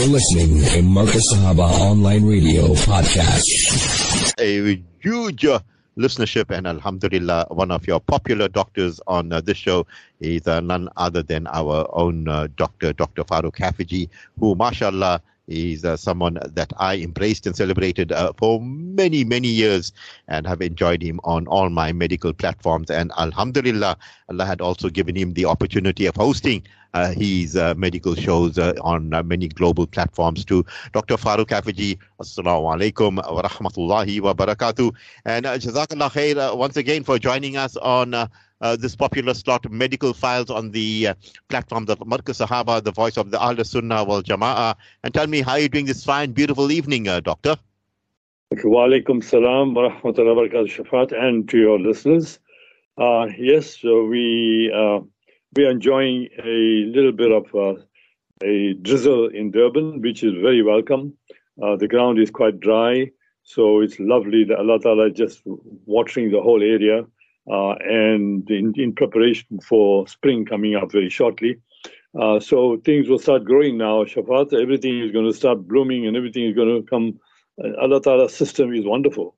You're listening to Markaz Sahaba Online Radio Podcast. A huge uh, listenership, and Alhamdulillah, one of your popular doctors on uh, this show is uh, none other than our own uh, doctor, Dr. Farouk Hafejee, who, mashallah, is uh, someone that I embraced and celebrated uh, for many, many years and have enjoyed him on all my medical platforms. And Alhamdulillah, Allah had also given him the opportunity of hosting uh, his uh, medical shows uh, on uh, many global platforms too. Dr. Farouk Hafejee, Assalamu alaikum wa rahmatullahi wa barakatuh. And Jazakallah khair once again for joining us on uh, this popular slot, Medical Files, on the uh, platform of Markaz Sahaba, the voice of the Al Sunnah wal Jama'ah. And tell me, how you're doing this fine, beautiful evening, uh, Doctor? Wa alaikum salam wa rahmatullahi wa barakatuh, Shafaat, and to your listeners. Uh, yes, so we uh, we are enjoying a little bit of a drizzle in Durban, which is very welcome. The ground is quite dry, so it's lovely that Allah Ta'ala just watering the whole area uh, and in, in preparation for spring coming up very shortly. Uh, so things will start growing now, Shafaat. Everything is going to start blooming and everything is going to come. Uh, Allah Ta'ala's system is wonderful.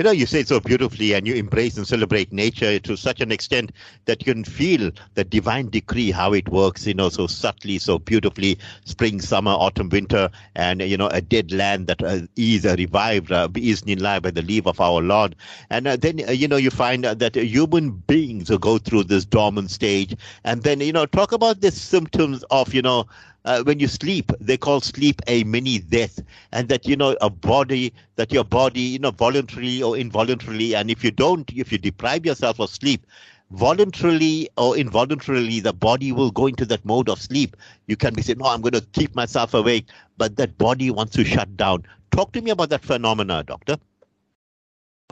You know, you say it so beautifully and you embrace and celebrate nature to such an extent that you can feel the divine decree, how it works, you know, so subtly, so beautifully, spring, summer, autumn, winter, and, you know, a dead land that uh, is uh, revived, uh, is in life by the leave of our Lord. And uh, then, uh, you know, you find uh, that human beings go through this dormant stage. And then, you know, talk about the symptoms of, you know, uh, when you sleep, they call sleep a mini death, and that you know a body that your body, you know, voluntarily or involuntarily, and if you don't, if you deprive yourself of sleep, voluntarily or involuntarily, the body will go into that mode of sleep. You can be saying, "No, I'm going to keep myself awake," but that body wants to shut down. Talk to me about that phenomena, doctor.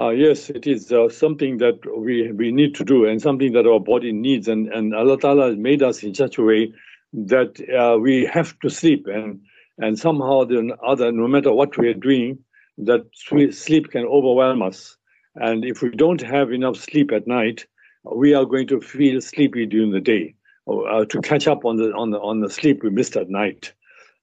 Uh, yes, it is uh, something that we, we need to do and something that our body needs. And, and Allah Ta'ala has made us in such a way that uh, we have to sleep. And, and somehow the other, no matter what we are doing, that sleep can overwhelm us. And if we don't have enough sleep at night, we are going to feel sleepy during the day uh, to catch up on the, on, the, on the sleep we missed at night.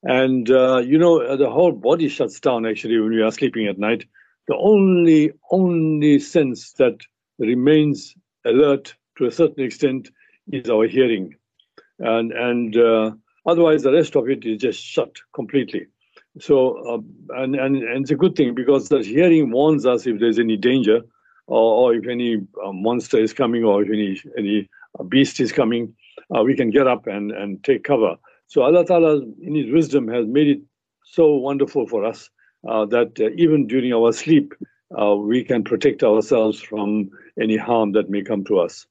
And, uh, you know, the whole body shuts down actually when we are sleeping at night the only only sense that remains alert to a certain extent is our hearing, and and uh, otherwise the rest of it is just shut completely. So uh, and, and and it's a good thing because the hearing warns us if there's any danger, or, or if any uh, monster is coming, or if any any beast is coming, uh, we can get up and and take cover. So Allah Taala in His wisdom has made it so wonderful for us uh, that uh, even during our sleep, uh, we can protect ourselves from any harm that may come to us.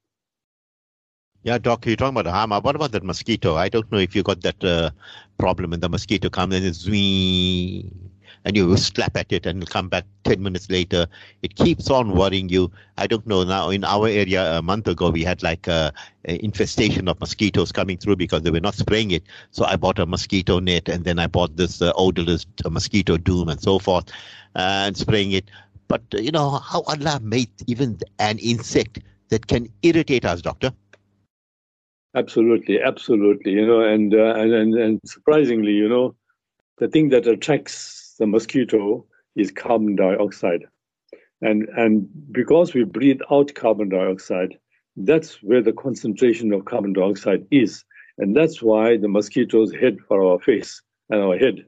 Yeah, Doc, you're talking about harm. What about that mosquito? I don't know if you got that uh, problem when the mosquito comes and it's and you slap at it and it'll come back 10 minutes later. It keeps on worrying you. I don't know. Now, in our area, a month ago, we had like a, a infestation of mosquitoes coming through because they were not spraying it. So I bought a mosquito net and then I bought this uh, odorless uh, mosquito doom and so forth uh, and spraying it. But, uh, you know, how Allah made even an insect that can irritate us, doctor. Absolutely, absolutely. You know, and, uh, and, and and surprisingly, you know, the thing that attracts the mosquito is carbon dioxide, and and because we breathe out carbon dioxide, that's where the concentration of carbon dioxide is, and that's why the mosquitoes head for our face and our head,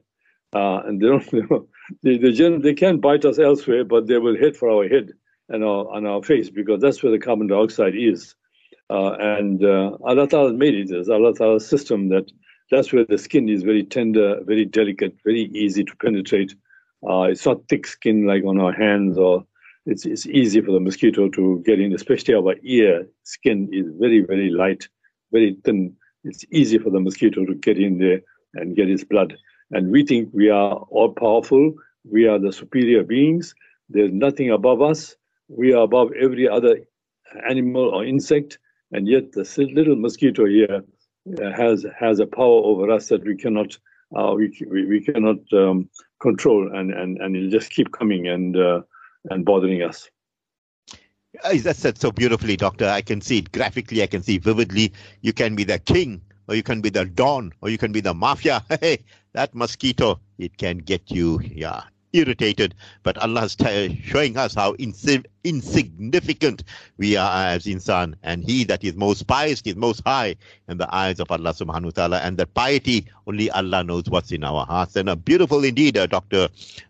uh, and they don't. They they, generally, they can bite us elsewhere, but they will head for our head and our and our face because that's where the carbon dioxide is. Uh, and uh, Allah Ta'ala made it as Allah Ta'ala's system that that's where the skin is very tender, very delicate, very easy to penetrate. Uh, it's not thick skin like on our hands, or it's it's easy for the mosquito to get in. Especially our ear skin is very very light, very thin. It's easy for the mosquito to get in there and get its blood. And we think we are all powerful. We are the superior beings. There's nothing above us. We are above every other animal or insect and yet this little mosquito here uh, has has a power over us that we cannot uh, we, we, we cannot um, control, and and and it'll just keep coming and uh, and bothering us. That's said so beautifully, Doctor. I can see it graphically. I can see vividly. You can be the king or you can be the Don, or you can be the Mafia. Hey, that mosquito, it can get you, yeah, irritated. But Allah is t- showing us how insi- insignificant we are as insan. And He that is most pious is most high in the eyes of Allah subhanahu wa ta'ala. And that piety, only Allah knows what's in our hearts. And a beautiful indeed, uh, Dr.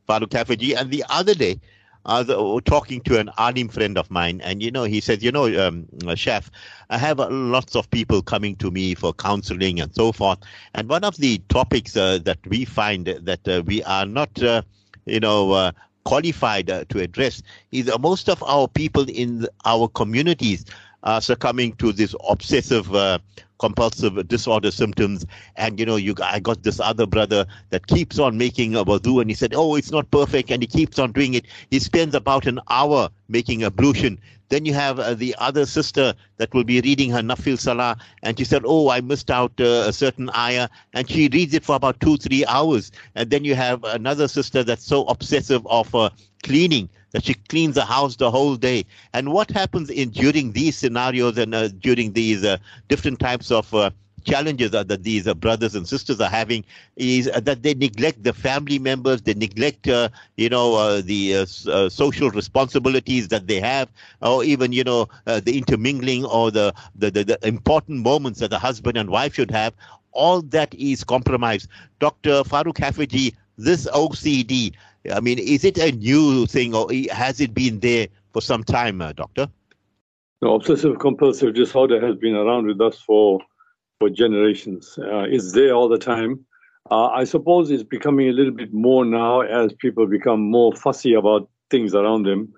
Farouk Hafejee. And the other day, I was uh, talking to an Alim friend of mine, and you know, he says, you know, um, chef, I have uh, lots of people coming to me for counseling and so forth. And one of the topics uh, that we find that uh, we are not, uh, you know, uh, qualified uh, to address is uh, most of our people in our communities are succumbing to this obsessive uh, compulsive disorder symptoms. And you know, you I got this other brother that keeps on making a wudu, and he said, "Oh, it's not perfect," and he keeps on doing it. He spends about an hour making ablution. Then you have uh, the other sister that will be reading her nafil salah, and she said, "Oh, I missed out uh, a certain ayah," and she reads it for about two, three hours. And then you have another sister that's so obsessive of uh, cleaning that she cleans the house the whole day. And what happens in during these scenarios and uh, during these uh, different types of uh, challenges that these uh, brothers and sisters are having is uh, that they neglect the family members, they neglect, uh, you know, the social responsibilities that they have, or even, you know, the intermingling or the, the, the, the important moments that the husband and wife should have. All that is compromised. Dr. Farouk Hafejee, this OCD, I mean, is it a new thing or has it been there for some time, uh, Doctor? No, obsessive compulsive disorder has been around with us for for generations. Uh, it's there all the time. Uh, I suppose it's becoming a little bit more now as people become more fussy about things around them,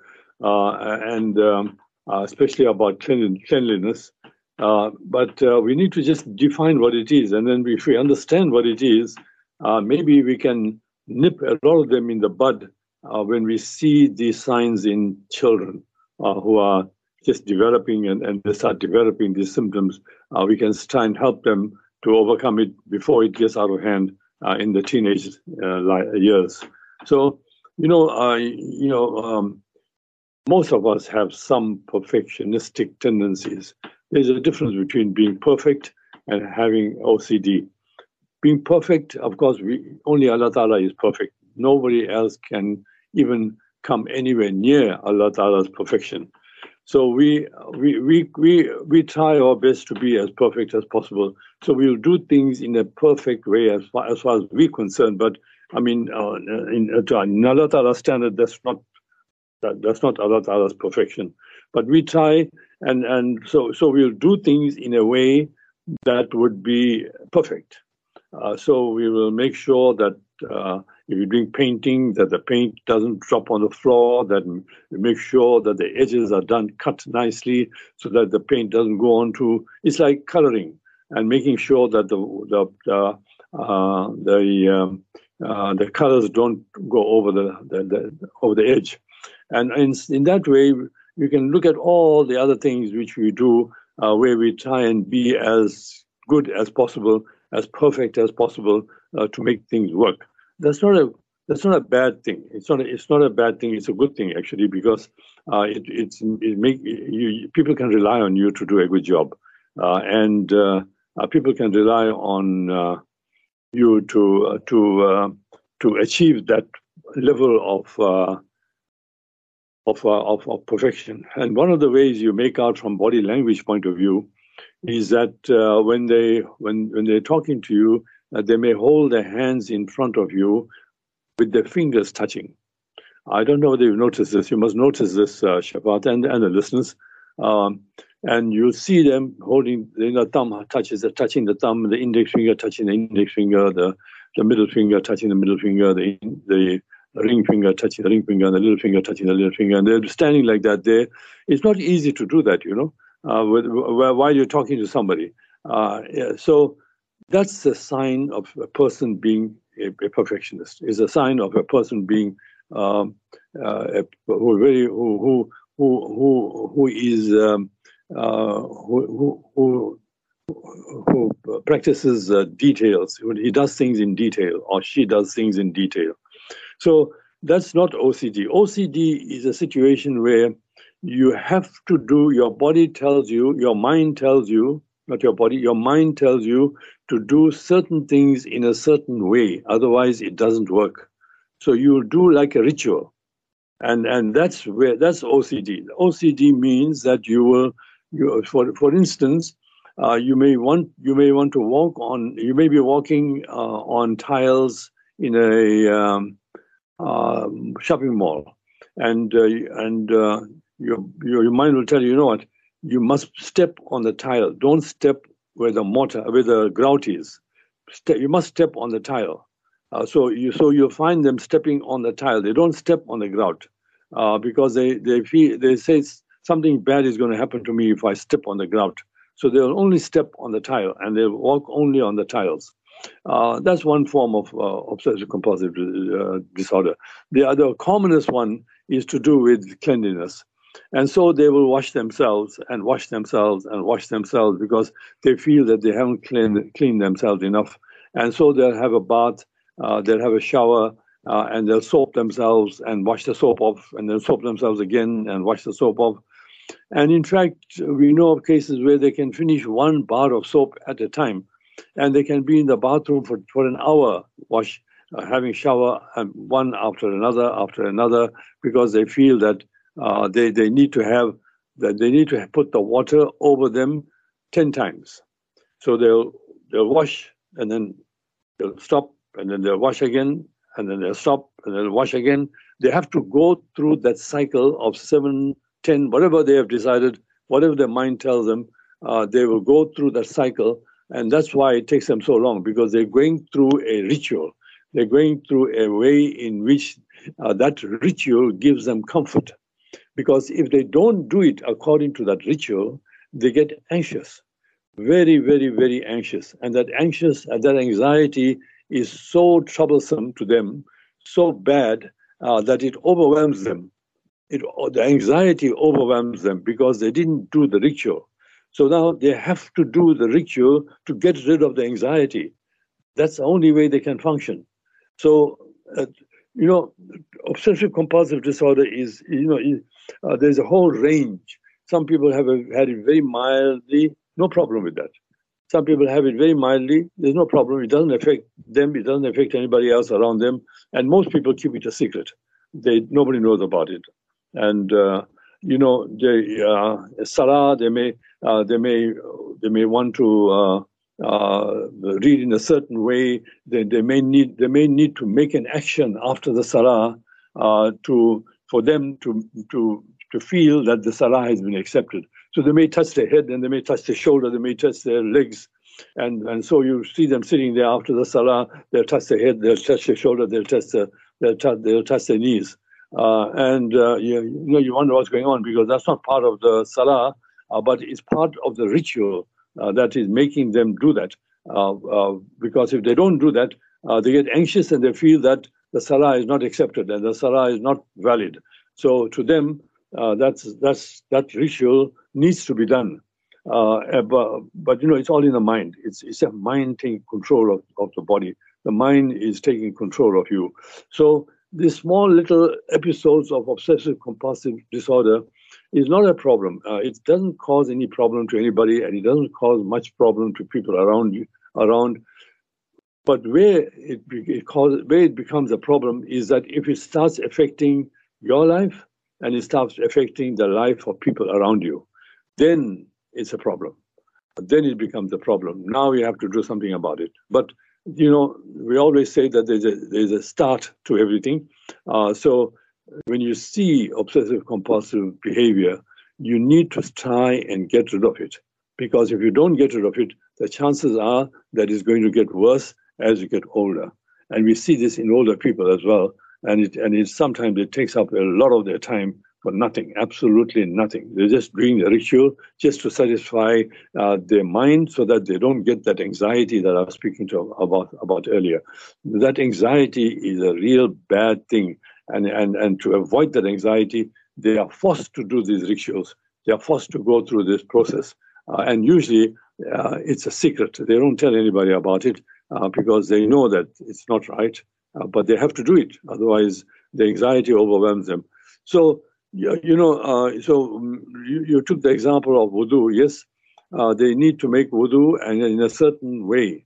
uh, and um, uh, especially about cleanliness. Uh, but we need to just define what it is, and then if we understand what it is, maybe we can nip a lot of them in the bud uh, when we see these signs in children uh, who are just developing and, and they start developing these symptoms. Uh, we can try and help them to overcome it before it gets out of hand uh, in the teenage uh, years. So, you know, you know, um, most of us have some perfectionistic tendencies. There's a difference between being perfect and having OCD being perfect, of course, we, only Allah Ta'ala is perfect. Nobody else can even come anywhere near Allah Ta'ala's perfection. So we, we, we, we, we try our best to be as perfect as possible. So we'll do things in a perfect way as far as, far as we're concerned. But I mean, uh, in, uh, in Allah Ta'ala's standard, that's not, that, that's not Allah Ta'ala's perfection. But we try, and, and so, so we'll do things in a way that would be perfect. Uh, so we will make sure that uh, if you're doing painting, that the paint doesn't drop on the floor. That make sure that the edges are done cut nicely, so that the paint doesn't go on to. It's like coloring and making sure that the the the uh, the, um, uh, the colors don't go over the, the, the over the edge, and in, in that way you can look at all the other things which we do, uh, where we try and be as good as possible as perfect as possible uh, to make things work. That's not a that's not a bad thing. It's not a, it's not a bad thing. It's a good thing actually because uh, it it's it make you people can rely on you to do a good job, uh, and uh, uh, people can rely on uh, you to to to achieve that level of. Of, of, of perfection. And one of the ways you make out from body language point of view is that uh, when they when when they're talking to you, uh, they may hold their hands in front of you with their fingers touching. I don't know whether you've noticed this. You must notice this, uh, Shafaat, and, and the listeners. Um, and you'll see them holding the thumb touches touching the thumb, the index finger touching the index finger, the, the middle finger touching the middle finger, the the ring finger touching the ring finger, and the little finger touching the little finger. And they're standing like that. There, it's not easy to do that, you know uh, with, while you're talking to somebody. Uh, yeah, so that's a sign of a person being a, a perfectionist. Is a sign of a person being um, uh, a, who who who who who, who is um, uh, who, who who practices uh, details. He does things in detail, or she does things in detail. So that's not OCD. OCD is a situation where you have to do, your body tells you, your mind tells you, not your body. Your mind tells you to do certain things in a certain way, otherwise, it doesn't work. So you do like a ritual. And, and that's where that's OCD. OCD means that you will, you, for, for instance, uh, you may want you may want to walk on you may be walking uh, on tiles in a um, uh, shopping mall, and uh, and uh, your, your mind will tell you, you know what, you must step on the tile. Don't step where the mortar where the grout is. Ste- you must step on the tile. Uh, so you so you find them stepping on the tile. They don't step on the grout because they they feel they say something bad is going to happen to me if I step on the grout. So they'll only step on the tile and they'll walk only on the tiles. Uh, that's one form of uh, obsessive compulsive uh, disorder. The other commonest one is to do with cleanliness. And so they will wash themselves and wash themselves and wash themselves because they feel that they haven't cleaned, cleaned themselves enough. And so they'll have a bath, uh, they'll have a shower, uh, and they'll soap themselves and wash the soap off, and then soap themselves again and wash the soap off. And in fact, we know of cases where they can finish one bar of soap at a time, and they can be in the bathroom for, for an hour, wash, uh, having shower um, one after another after another, because they feel that uh, they they need to have that they need to put the water over them ten times. So they'll they'll wash and then they'll stop and then they'll wash again and then they'll stop and then they'll wash again. They have to go through that cycle of seven 10, whatever they have decided, whatever their mind tells them, uh, they will go through that cycle. And that's why it takes them so long because they're going through a ritual. They're going through a way in which uh, that ritual gives them comfort. Because if they don't do it according to that ritual, they get anxious, very, very, very anxious. And that anxious and that anxiety is so troublesome to them, so bad uh, that it overwhelms them it, the anxiety overwhelms them because they didn't do the ritual. So now they have to do the ritual to get rid of the anxiety. That's the only way they can function. So, uh, you know, obsessive compulsive disorder is, you know, uh, there's a whole range. Some people have had it very mildly, no problem with that. Some people have it very mildly, there's no problem. It doesn't affect them, it doesn't affect anybody else around them. And most people keep it a secret. They, nobody knows about it and uh, you know the uh, they may uh, they may they may want to uh, uh, read in a certain way they, they may need they may need to make an action after the salah uh, to for them to to to feel that the salah has been accepted so they may touch their head and they may touch their shoulder they may touch their legs and and so you see them sitting there after the salah they'll touch their head they'll touch their shoulder they'll touch their they'll touch, they'll touch their knees uh, and uh, you, you, know you wonder what's going on because that's not part of the salah, uh, but it's part of the ritual uh, that is making them do that. Uh, uh, because if they don't do that, they get anxious and they feel that the salah is not accepted and the salah is not valid. So to them, that's that's that ritual needs to be done. but, but you know, it's all in the mind. It's it's a mind taking control of, of the body. The mind is taking control of you. So these small little episodes of obsessive compulsive disorder is not a problem. Uh, it doesn't cause any problem to anybody, and it doesn't cause much problem to people around you. Around, but where it, it where it becomes a problem is that if it starts affecting your life and it starts affecting the life of people around you, then it's a problem. Then it becomes a problem. Now you have to do something about it. But you know, we always say that there's a there's a start to everything. Uh, so when you see obsessive compulsive behavior, you need to try and get rid of it. Because if you don't get rid of it, the chances are that it's going to get worse as you get older. And we see this in older people as well. And it and it sometimes it takes up a lot of their time for nothing, absolutely nothing. They're just doing the ritual just to satisfy uh, their mind so that they don't get that anxiety that I was speaking to about, about earlier. That anxiety is a real bad thing. And, and, and to avoid that anxiety, they are forced to do these rituals. They are forced to go through this process. Uh, and usually uh, it's a secret. They don't tell anybody about it uh, because they know that it's not right, uh, but they have to do it. Otherwise, the anxiety overwhelms them. So yeah, you know, uh, so um, you, you, took the example of wudu. Yes, uh, they need to make wudu and in a certain way.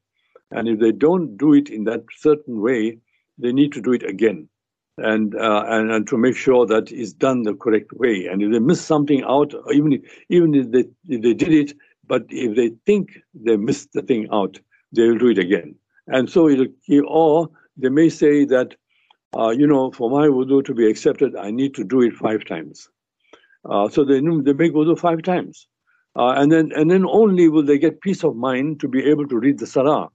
And if they don't do it in that certain way, they need to do it again. And, uh, and and to make sure that it's done the correct way. And if they miss something out, even even if they if they did it, but if they think they missed the thing out, they will do it again. And so it'll, or they may say that, uh, you know, for my wudu to be accepted, I need to do it five times. Uh, so they they make wudu five times, uh, and then and then only will they get peace of mind to be able to read the salah.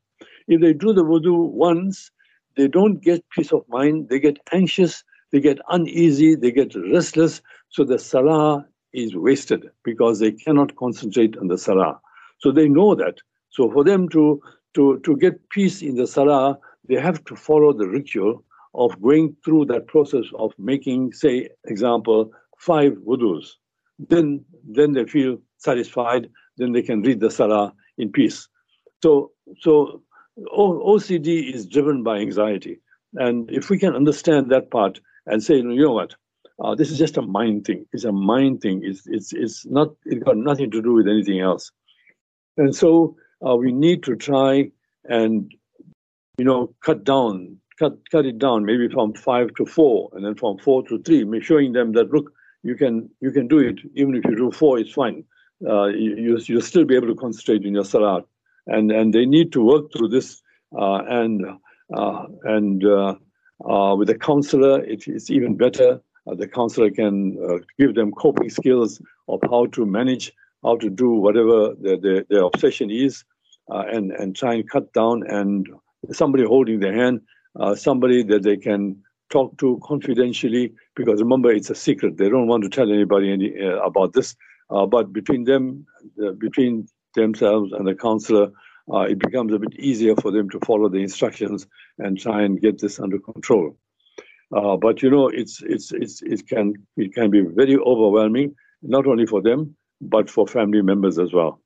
If they do the wudu once, they don't get peace of mind. They get anxious. They get uneasy. They get restless. So the salah is wasted because they cannot concentrate on the salah. So they know that. So for them to to to get peace in the salah, they have to follow the ritual of going through that process of making, say, example, five wudus. Then, then they feel satisfied. Then they can read the salah in peace. So, so OCD is driven by anxiety, and if we can understand that part and say, you know what, uh, this is just a mind thing. It's a mind thing. It's it's it's not. It got nothing to do with anything else. And so uh, we need to try and you know cut down, cut cut it down, maybe from five to four, and then from four to three, showing them that look, you can you can do it. Even if you do four it's fine. Uh, you, you'll still be able to concentrate in your salat. And and they need to work through this uh, and uh, and uh, uh, with a counselor it, it's even better. The counselor can give them coping skills of how to manage how to do whatever their, their, their obsession is and and try and cut down and somebody holding their hand somebody that they can talk to confidentially because remember it's a secret. They don't want to tell anybody any, uh, about this. Uh, but between them, uh, between themselves and the counselor, uh, it becomes a bit easier for them to follow the instructions and try and get this under control. Uh, but you know, it's it's it's it can it can be very overwhelming, not only for them but for family members as well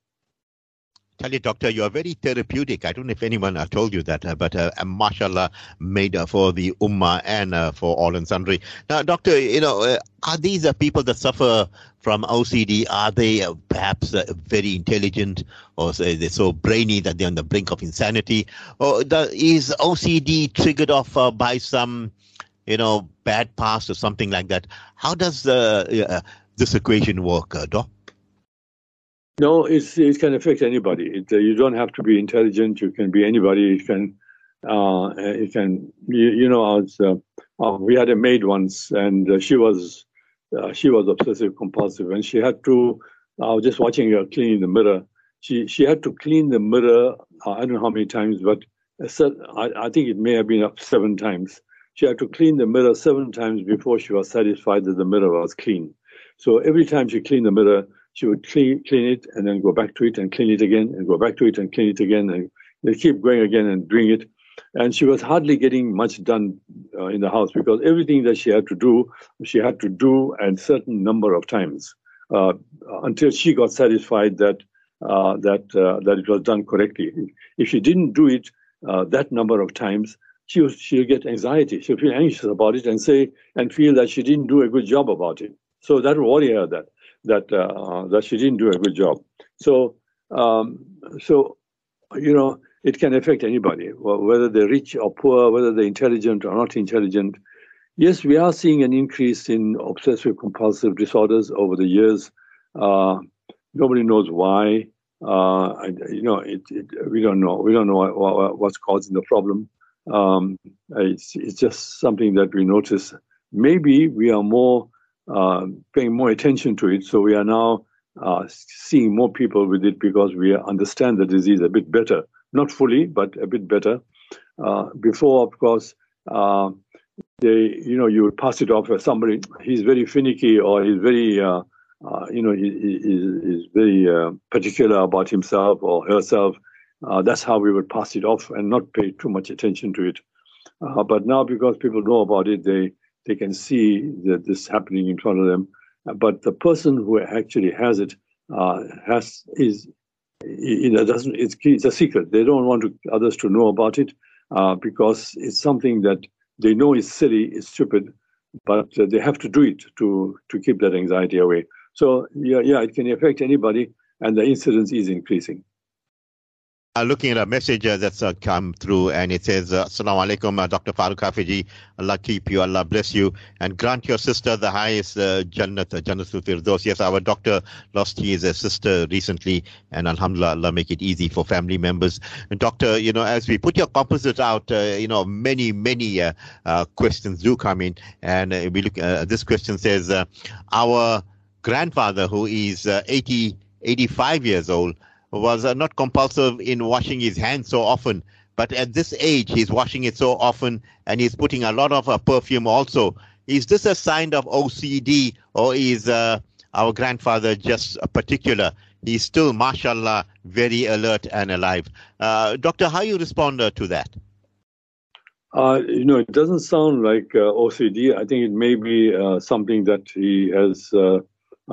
tell you, doctor, you are very therapeutic. I don't know if anyone uh, told you that, uh, but uh, mashallah, made uh, for the ummah and uh, for all and sundry. Now, doctor, you know, uh, are these people that suffer from OCD? Are they perhaps very intelligent, or say they're so brainy that they're on the brink of insanity, or the, is OCD triggered off by some, you know, bad past or something like that? How does this equation work, doc? No, it's, it can affect anybody. It, uh, you don't have to be intelligent. You can be anybody. You can, uh, it can, you, you know, was, uh, uh, we had a maid once, and uh, she was, uh, she was obsessive compulsive, and she had to. I was just watching her cleaning the mirror. She she had to clean the mirror. I don't know how many times, but I, I think it may have been up seven times. She had to clean the mirror seven times before she was satisfied that the mirror was clean. So every time she cleaned the mirror, she would clean, clean it and then go back to it and clean it again and go back to it and clean it again and they keep going again and doing it. And she was hardly getting much done uh, in the house because everything that she had to do, she had to do a certain number of times uh, until she got satisfied that uh, that uh, that it was done correctly. If she didn't do it uh, that number of times, she she'll get anxiety. She'll feel anxious about it and say and feel that she didn't do a good job about it. So that will worry her that that uh, that she didn't do a good job. So um, so you know it can affect anybody, whether they're rich or poor, whether they're intelligent or not intelligent. Yes, we are seeing an increase in obsessive compulsive disorders over the years. Uh, nobody knows why. Uh, you know, it, it, we don't know. We don't know what, what, what's causing the problem. Um, it's, it's just something that we notice. Maybe we are more paying more attention to it. So we are now uh, seeing more people with it because we understand the disease a bit better. Not fully, but a bit better. Uh, before, of course, uh, they, you know, you would pass it off as somebody. He's very finicky, or he's very, uh, uh, you know, he, he, he's very particular about himself or herself. that's how we would pass it off and not pay too much attention to it. but now, because people know about it, they they can see that this happening in front of them. But the person who actually has it uh, has is you know doesn't it's, it's a secret. They don't want to, others to know about it uh, because it's something that they know is silly, is stupid, but uh, they have to do it to to keep that anxiety away. So yeah, yeah, it can affect anybody, and the incidence is increasing. Uh, looking at a message uh, that's uh, come through, and it says, uh, Assalamu alaikum, uh, Dr. Farouk Hafejee. Allah keep you, Allah bless you, and grant your sister the highest uh, Jannat, uh, Jannatul Firdaus. Yes, our doctor lost his sister recently, and Alhamdulillah, Allah make it easy for family members. And doctor, you know, as we put your composite out, you know, many, many questions do come in, and we look. This question says, our grandfather, who is uh, 80, 85 years old was uh, not compulsive in washing his hands so often. But at this age, he's washing it so often and he's putting a lot of uh, perfume also. Is this a sign of OCD or is uh, our grandfather just particular? He's still, mashallah, very alert and alive. Uh, doctor, how you respond uh, to that? Uh, you know, it doesn't sound like OCD. I think it may be something that he has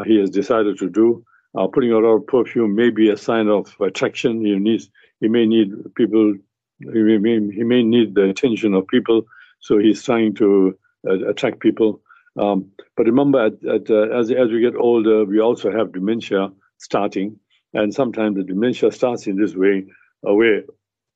he has decided to do uh, putting a lot of perfume may be a sign of attraction. He needs, he may need people, he may, he may need the attention of people, so he's trying to uh, attract people. Um, but remember, at, at, uh, as as we get older, we also have dementia starting, and sometimes the dementia starts in this way, uh, where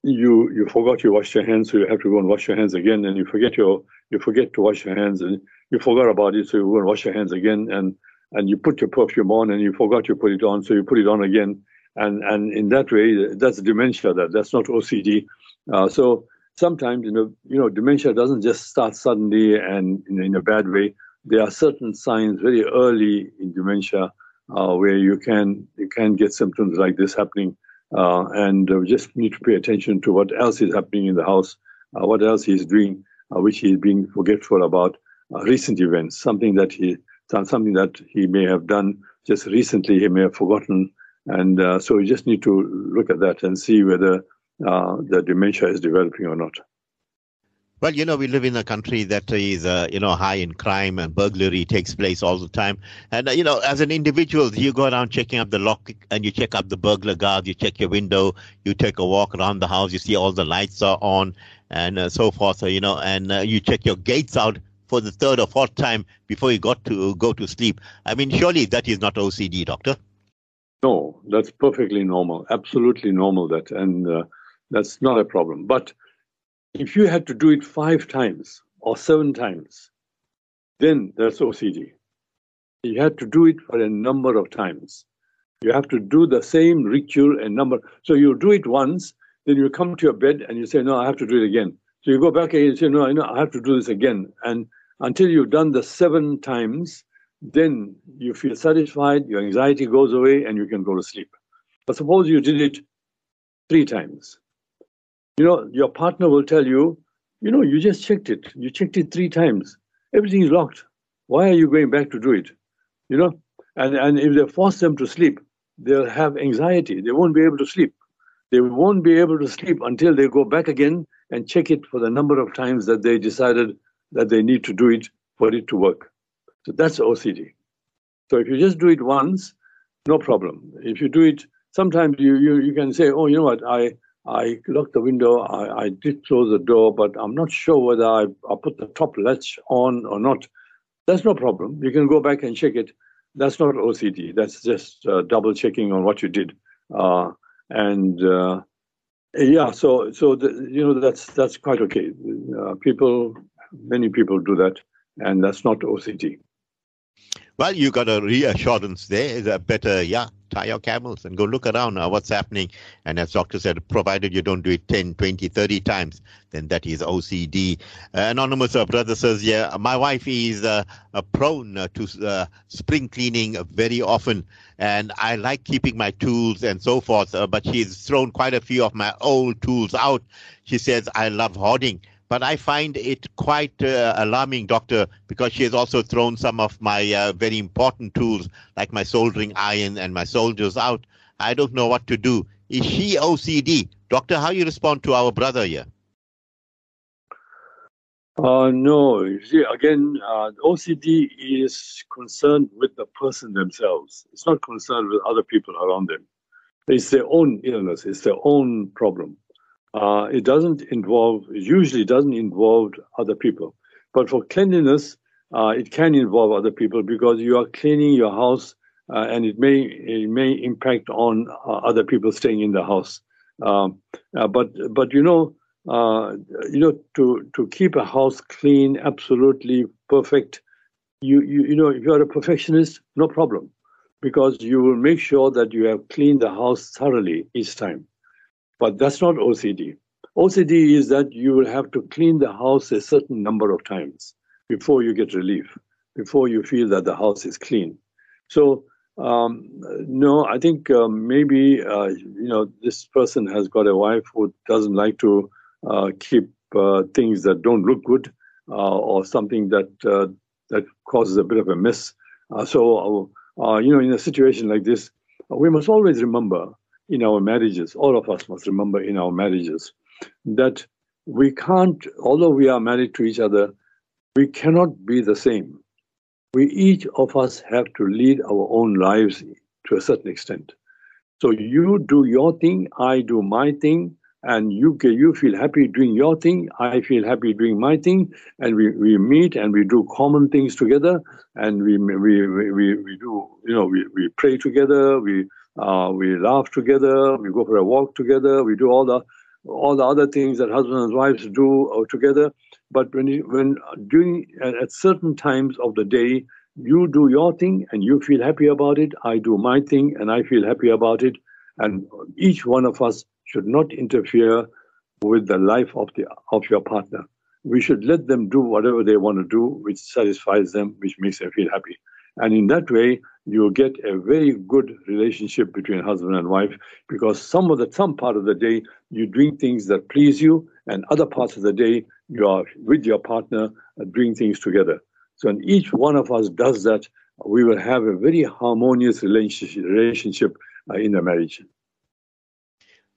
you you forgot you washed your hands, so you have to go and wash your hands again, and you forget your you forget to wash your hands, and you forgot about it, so you go and wash your hands again, and and you put your perfume on and you forgot you put it on, so you put it on again. And, and in that way, that's dementia. That that's not OCD. Uh, so sometimes, you know, you know, dementia doesn't just start suddenly and in, in a bad way. There are certain signs very early in dementia uh, where you can you can get symptoms like this happening, uh, and we just need to pay attention to what else is happening in the house, uh, what else he's doing, uh, which he's being forgetful about, uh, recent events, something that he something that he may have done just recently, he may have forgotten. And uh, so we just need to look at that and see whether uh, the dementia is developing or not. Well, you know, we live in a country that is, uh, you know, high in crime and burglary takes place all the time. And, uh, you know, as an individual, you go around checking up the lock and you check up the burglar guard, you check your window, you take a walk around the house, you see all the lights are on and uh, so forth, so, you know, and uh, you check your gates out for the third or fourth time before you got to go to sleep. I mean, surely that is not OCD, doctor. No, that's perfectly normal, absolutely normal. That and uh, that's not a problem. But if you had to do it five times or seven times, then that's OCD. You had to do it for a number of times. You have to do the same ritual and number. So you do it once, then you come to your bed and you say, "No, I have to do it again." So you go back and you say, no, know, I have to do this again. And until you've done the seven times, then you feel satisfied, your anxiety goes away, and you can go to sleep. But suppose you did it three times. You know, your partner will tell you, you know, you just checked it. You checked it three times. Everything is locked. Why are you going back to do it? You know? And, and if they force them to sleep, they'll have anxiety. They won't be able to sleep. They won't be able to sleep until they go back again and check it for the number of times that they decided that they need to do it for it to work. So that's OCD. So if you just do it once, no problem. If you do it, sometimes you, you, you can say, oh, you know what, I, I locked the window, I, I did close the door, but I'm not sure whether I, I put the top latch on or not. That's no problem. You can go back and check it. That's not OCD. That's just uh, double checking on what you did. Uh, and uh, yeah, so so the, you know that's that's quite okay. Uh, people, many people do that, and that's not OCD. Well, you got a reassurance there. Is a better, yeah, tie your camels and go look around uh, what's happening. And as doctor said, provided you don't do it 10, 20, 30 times, then that is OCD. Anonymous uh, brother says, yeah, my wife is uh, prone to spring cleaning very often. And I like keeping my tools and so forth, uh, but she's thrown quite a few of my old tools out. She says, I love hoarding. But I find it quite uh, alarming, Doctor, because she has also thrown some of my uh, very important tools, like my soldering iron and my soldiers, out. I don't know what to do. Is she OCD? Doctor, how you respond to our brother here? Uh, no, again, uh, OCD is concerned with the person themselves. It's not concerned with other people around them. It's their own illness. It's their own problem. Uh, it doesn't involve, it usually doesn't involve other people. But for cleanliness, uh, it can involve other people because you are cleaning your house uh, and it may it may impact on uh, other people staying in the house. Um, uh, but but you know uh, you know to to keep a house clean, absolutely perfect. You you you know if you are a perfectionist, no problem, because you will make sure that you have cleaned the house thoroughly each time. But that's not OCD. OCD is that you will have to clean the house a certain number of times before you get relief, before you feel that the house is clean. So um, no, I think uh, maybe uh, you know this person has got a wife who doesn't like to uh, keep uh, things that don't look good uh, or something that uh, that causes a bit of a mess. so you know, in a situation like this, we must always remember in our marriages. All of us must remember in our marriages that we can't, although we are married to each other, we cannot be the same we each of us have to lead our own lives to a certain extent. So you do your thing, I do my thing, and you you feel happy doing your thing, I feel happy doing my thing, and we, we meet and we do common things together, and we we, we, we do you know we, we pray together, we uh, we laugh together, we go for a walk together, we do all the all the other things that husbands and wives do uh, together. But when you, when during at certain times of the day, you do your thing and you feel happy about it. I do my thing and I feel happy about it. And each one of us should not interfere with the life of the of your partner. We should let them do whatever they want to do, which satisfies them, which makes them feel happy. And in that way, you get a very good relationship between husband and wife because some of the some part of the day you're doing things that please you, and other parts of the day you are with your partner uh, doing things together. So when each one of us does that, we will have a very harmonious relationship, relationship uh, in the marriage.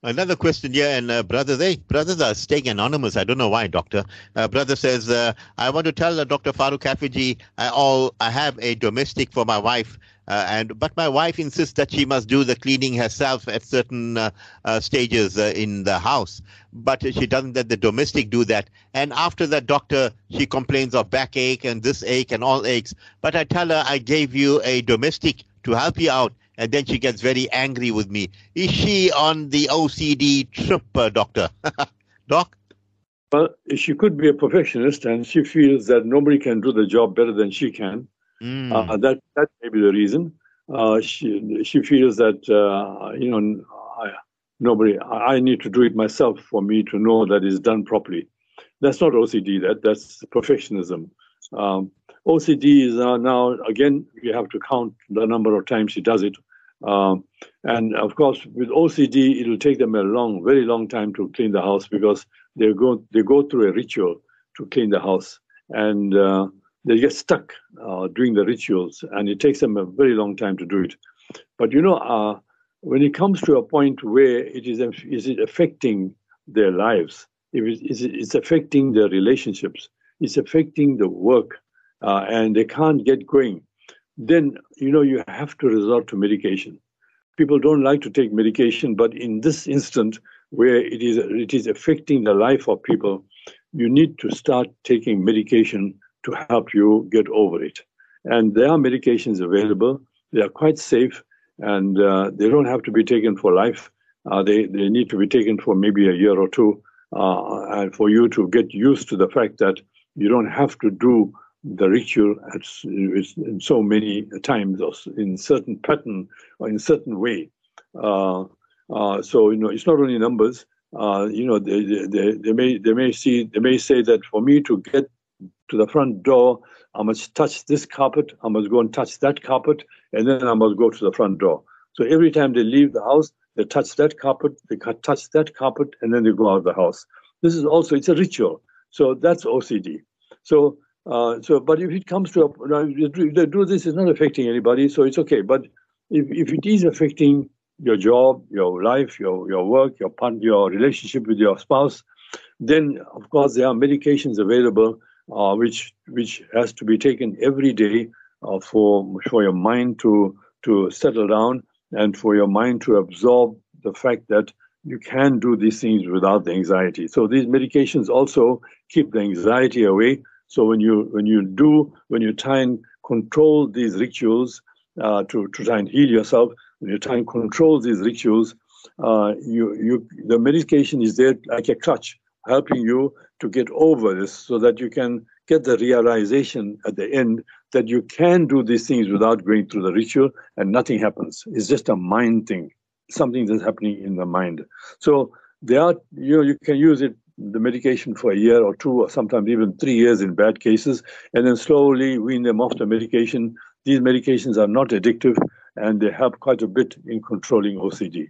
Another question here, and uh, brother, they brothers are staying anonymous. I don't know why, doctor. Uh, brother says, uh, I want to tell uh, Dr. Farouk Hafejee, I all I have a domestic for my wife, uh, and but my wife insists that she must do the cleaning herself at certain uh, stages in the house, but she doesn't let the domestic do that. And after that, doctor, she complains of backache and this ache and all aches. But I tell her I gave you a domestic to help you out and then she gets very angry with me. Is she on the OCD trip, uh, doctor? Doc? Well, she could be a perfectionist and she feels that nobody can do the job better than she can. Mm. Uh, that that may be the reason. Uh, she she feels that uh, you know I, nobody I need to do it myself for me to know that it's done properly. That's not OCD. That that's perfectionism. Um, OCD is uh, now again we have to count the number of times she does it. Um, and of course, with OCD, it will take them a long, very long time to clean the house because they go they go through a ritual to clean the house, and uh, they get stuck uh, doing the rituals, and it takes them a very long time to do it. But you know, uh, when it comes to a point where it is is it affecting their lives, if it is it's affecting their relationships, it's affecting the work, uh, and they can't get going then you know you have to resort to medication. People don't like to take medication, but in this instant where it is it is affecting the life of people, you need to start taking medication to help you get over it. And there are medications available. They are quite safe, and uh, they don't have to be taken for life. Uh, they they need to be taken for maybe a year or two, uh, and for you to get used to the fact that you don't have to do the ritual at, in so many times or in certain pattern or in certain way. Uh, uh, so you know, it's not only numbers. Uh, you know, they, they, they may they may see they may say that for me to get to the front door, I must touch this carpet, I must go and touch that carpet, and then I must go to the front door. So every time they leave the house, they touch that carpet, they touch that carpet, and then they go out of the house. This is also it's a ritual. So that's OCD. So uh, so, but if it comes to a, do this is not affecting anybody, so it's okay. But if, if it is affecting your job, your life, your your work, your your relationship with your spouse, then of course there are medications available uh, which which has to be taken every day uh, for for your mind to to settle down and for your mind to absorb the fact that you can do these things without the anxiety. So these medications also keep the anxiety away so when you when you do when you try and control these rituals, uh, to, to try and heal yourself, when you try and control these rituals, uh, you, you, the medication is there like a crutch, helping you to get over this so that you can get the realization at the end that you can do these things without going through the ritual and nothing happens. It's just a mind thing, something that's happening in the mind. So there are, you know, you can use it, the medication for a year or two, or sometimes even three years in bad cases, and then slowly wean them off the medication. These medications are not addictive and they help quite a bit in controlling OCD.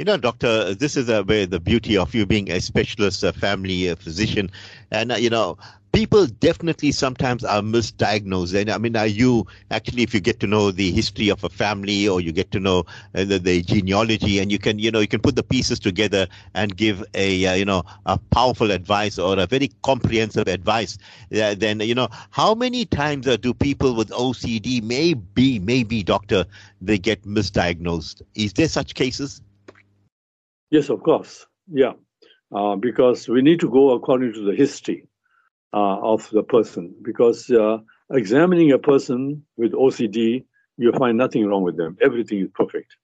You know, doctor, this is a, where the beauty of you being a specialist, a family a physician, and uh, you know, people definitely sometimes are misdiagnosed. And I mean, are you actually, if you get to know the history of a family or you get to know uh, the, the, genealogy, and you can, you know, you can put the pieces together and give a, uh, you know, a powerful advice or a very comprehensive advice. Uh, then, you know, how many times uh, do people with OCD, maybe, maybe, doctor, they get misdiagnosed? Is there such cases? Yes, of course. Yeah. Uh, because we need to go according to the history uh, of the person. Because uh, examining a person with OCD, you find nothing wrong with them. Everything is perfect.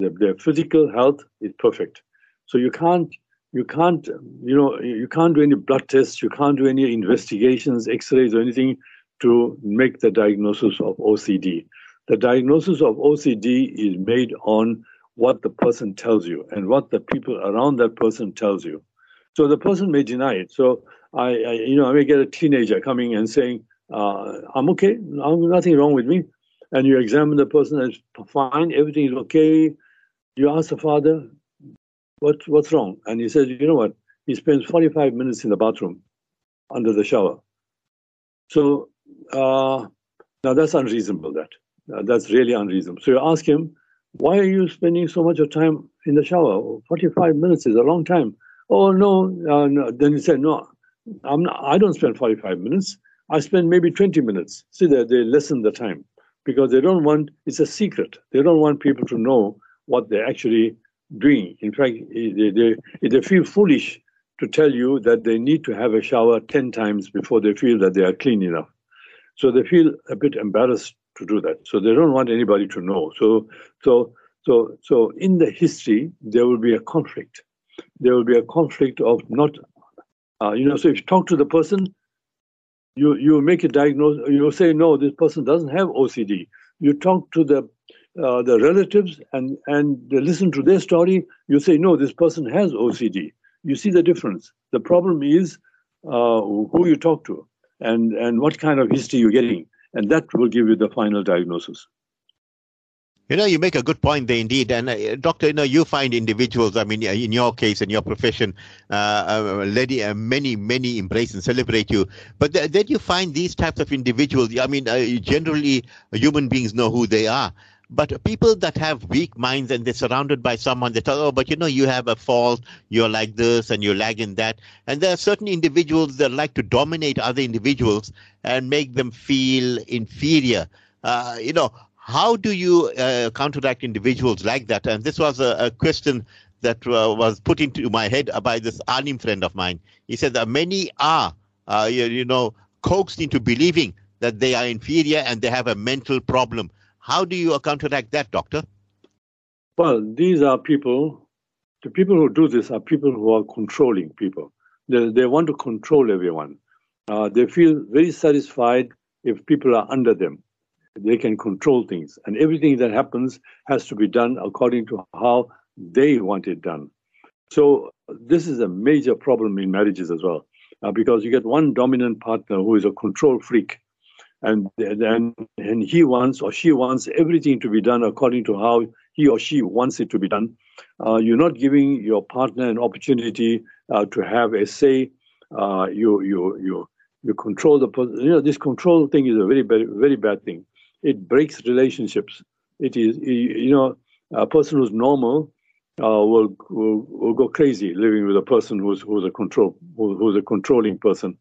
Their, their physical health is perfect. So you can't, you can't, you know, you can't do any blood tests. You can't do any investigations, X-rays, or anything to make the diagnosis of OCD. The diagnosis of OCD is made on what the person tells you and what the people around that person tells you. So the person may deny it. So I, I you know, I may get a teenager coming and saying, uh, "I'm okay, I'm, nothing wrong with me," and you examine the person and fine, everything is okay. You ask the father, "What what's wrong?" And he says, "You know what? He spends 45 minutes in the bathroom under the shower." So uh, now that's unreasonable. That uh, that's really unreasonable. So you ask him, why are you spending so much of time in the shower? 45 minutes is a long time. Oh, no. Uh, no. Then he said, no, I'm not, I don't spend 45 minutes. I spend maybe 20 minutes. See, they, they lessen the time because they don't want, it's a secret. They don't want people to know what they're actually doing. In fact, they, they, they feel foolish to tell you that they need to have a shower 10 times before they feel that they are clean enough. So they feel a bit embarrassed to do that. So they don't want anybody to know. So so so so in the history there will be a conflict. There will be a conflict of not, uh, you know. So if you talk to the person, you you make a diagnosis. You say no, this person doesn't have OCD. You talk to the uh, the relatives and and listen to their story. You say no, this person has OCD. You see the difference. The problem is uh, who you talk to and and what kind of history you're getting and that will give you the final diagnosis. You know, you make a good point there, indeed. And uh, doctor, you know, you find individuals. I mean, in your case, in your profession, uh, uh, lady, uh, many, many embrace and celebrate you. But th- then you find these types of individuals. I mean, uh, generally, human beings know who they are. But people that have weak minds and they're surrounded by someone that, oh, but you know, you have a fault, you're like this and you lag in that. And there are certain individuals that like to dominate other individuals and make them feel inferior. Uh, you know, how do you uh, counteract individuals like that? And this was a, a question that uh, was put into my head by this Alim friend of mine. He said that many are, uh, you, you know, coaxed into believing that they are inferior and they have a mental problem. How do you counteract that, doctor? Well, these are people, the people who do this are people who are controlling people. They, they want to control everyone. Uh, they feel very satisfied if people are under them. They can control things. And everything that happens has to be done according to how they want it done. So, this is a major problem in marriages as well, uh, because you get one dominant partner who is a control freak and and and he wants or she wants everything to be done according to how he or she wants it to be done. Uh, you're not giving your partner an opportunity uh, to have a say. Uh, you you you you control the person. You know this control thing is a very very very bad thing. It breaks relationships. It is you know a person who's normal uh, will, will will go crazy living with a person who's who's a control who's a controlling person,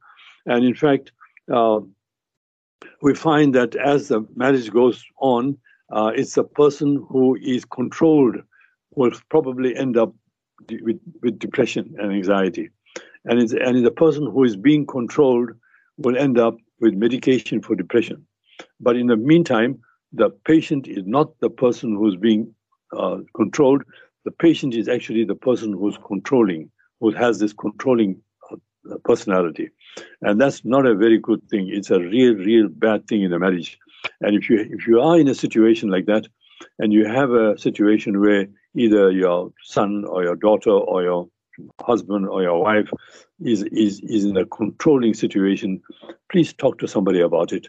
and in fact. We find that as the marriage goes on, uh, it's the person who is controlled will probably end up with, with depression and anxiety. And it's, and the person who is being controlled will end up with medication for depression. But in the meantime, the patient is not the person who's being uh, controlled. The patient is actually the person who's controlling, who has this controlling personality, and that's not a very good thing. It's a real, real bad thing in a marriage. And if you if you are in a situation like that, and you have a situation where either your son or your daughter or your husband or your wife is, is, is in a controlling situation, please talk to somebody about it.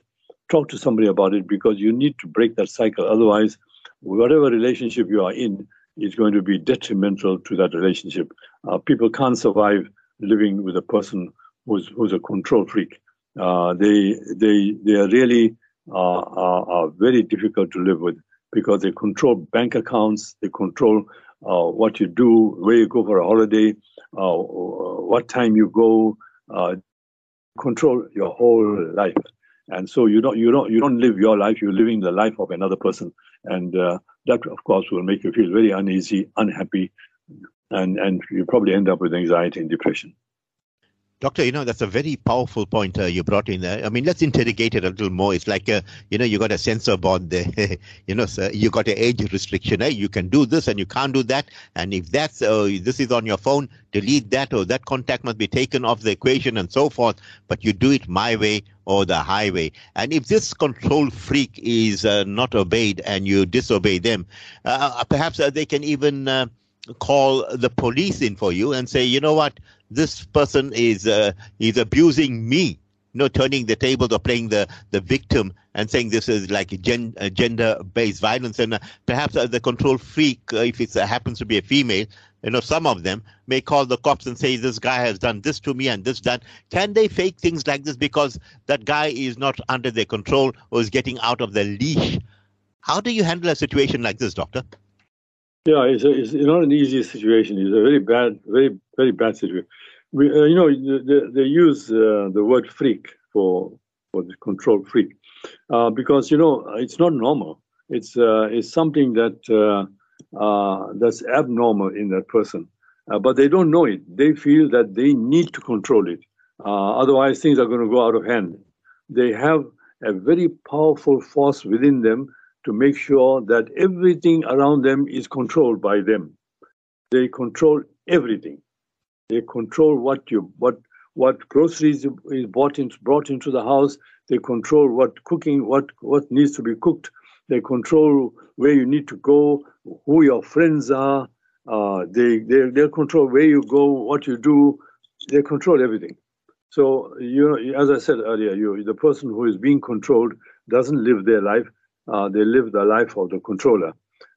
Talk to somebody about it because you need to break that cycle. Otherwise, whatever relationship you are in is going to be detrimental to that relationship. Uh, people can't survive living with a person who's, who's a control freak. Uh, they, they, they are really uh, are, are very difficult to live with because they control bank accounts, they control uh, what you do, where you go for a holiday, uh, what time you go, uh, control your whole life. And so you don't you don't you don't live your life. You're living the life of another person, and uh, that of course will make you feel very uneasy, unhappy, and and you probably end up with anxiety and depression. Doctor, you know, that's a very powerful point uh, you brought in there. I mean, let's interrogate it a little more. It's like, uh, you know, you got a censor board there. you know, sir, you got an age restriction. Eh? You can do this and you can't do that. And if that's, uh, this is on your phone, delete that or that contact must be taken off the equation and so forth. But you do it my way or the highway. And if this control freak is uh, not obeyed and you disobey them, uh, perhaps uh, they can even call the police in for you and say, you know what, this person is uh, is abusing me you know, turning the tables or playing the, the victim and saying this is like gen, uh, gender-based violence. And uh, perhaps uh, the control freak, uh, if it uh, happens to be a female, you know, some of them may call the cops and say, this guy has done this to me and this done. Can they fake things like this because that guy is not under their control or is getting out of their leash? How do you handle a situation like this, doctor? Yeah, it's, a, it's not an easy situation. It's a very bad, very, very bad situation. We, uh, you know, they, they use uh, the word freak for for the control freak uh, because you know it's not normal. It's uh, it's something that uh, uh, that's abnormal in that person, but they don't know it. They feel that they need to control it. otherwise, things are going to go out of hand. They have a very powerful force within them to make sure that everything around them is controlled by them. They control everything. They control what you what what groceries is bought into brought into the house. They control what cooking what what needs to be cooked. They control where you need to go, who your friends are. Uh, they they they control where you go, what you do. They control everything. So you know, as I said earlier, you the person who is being controlled doesn't live their life uh, they live the life of the controller.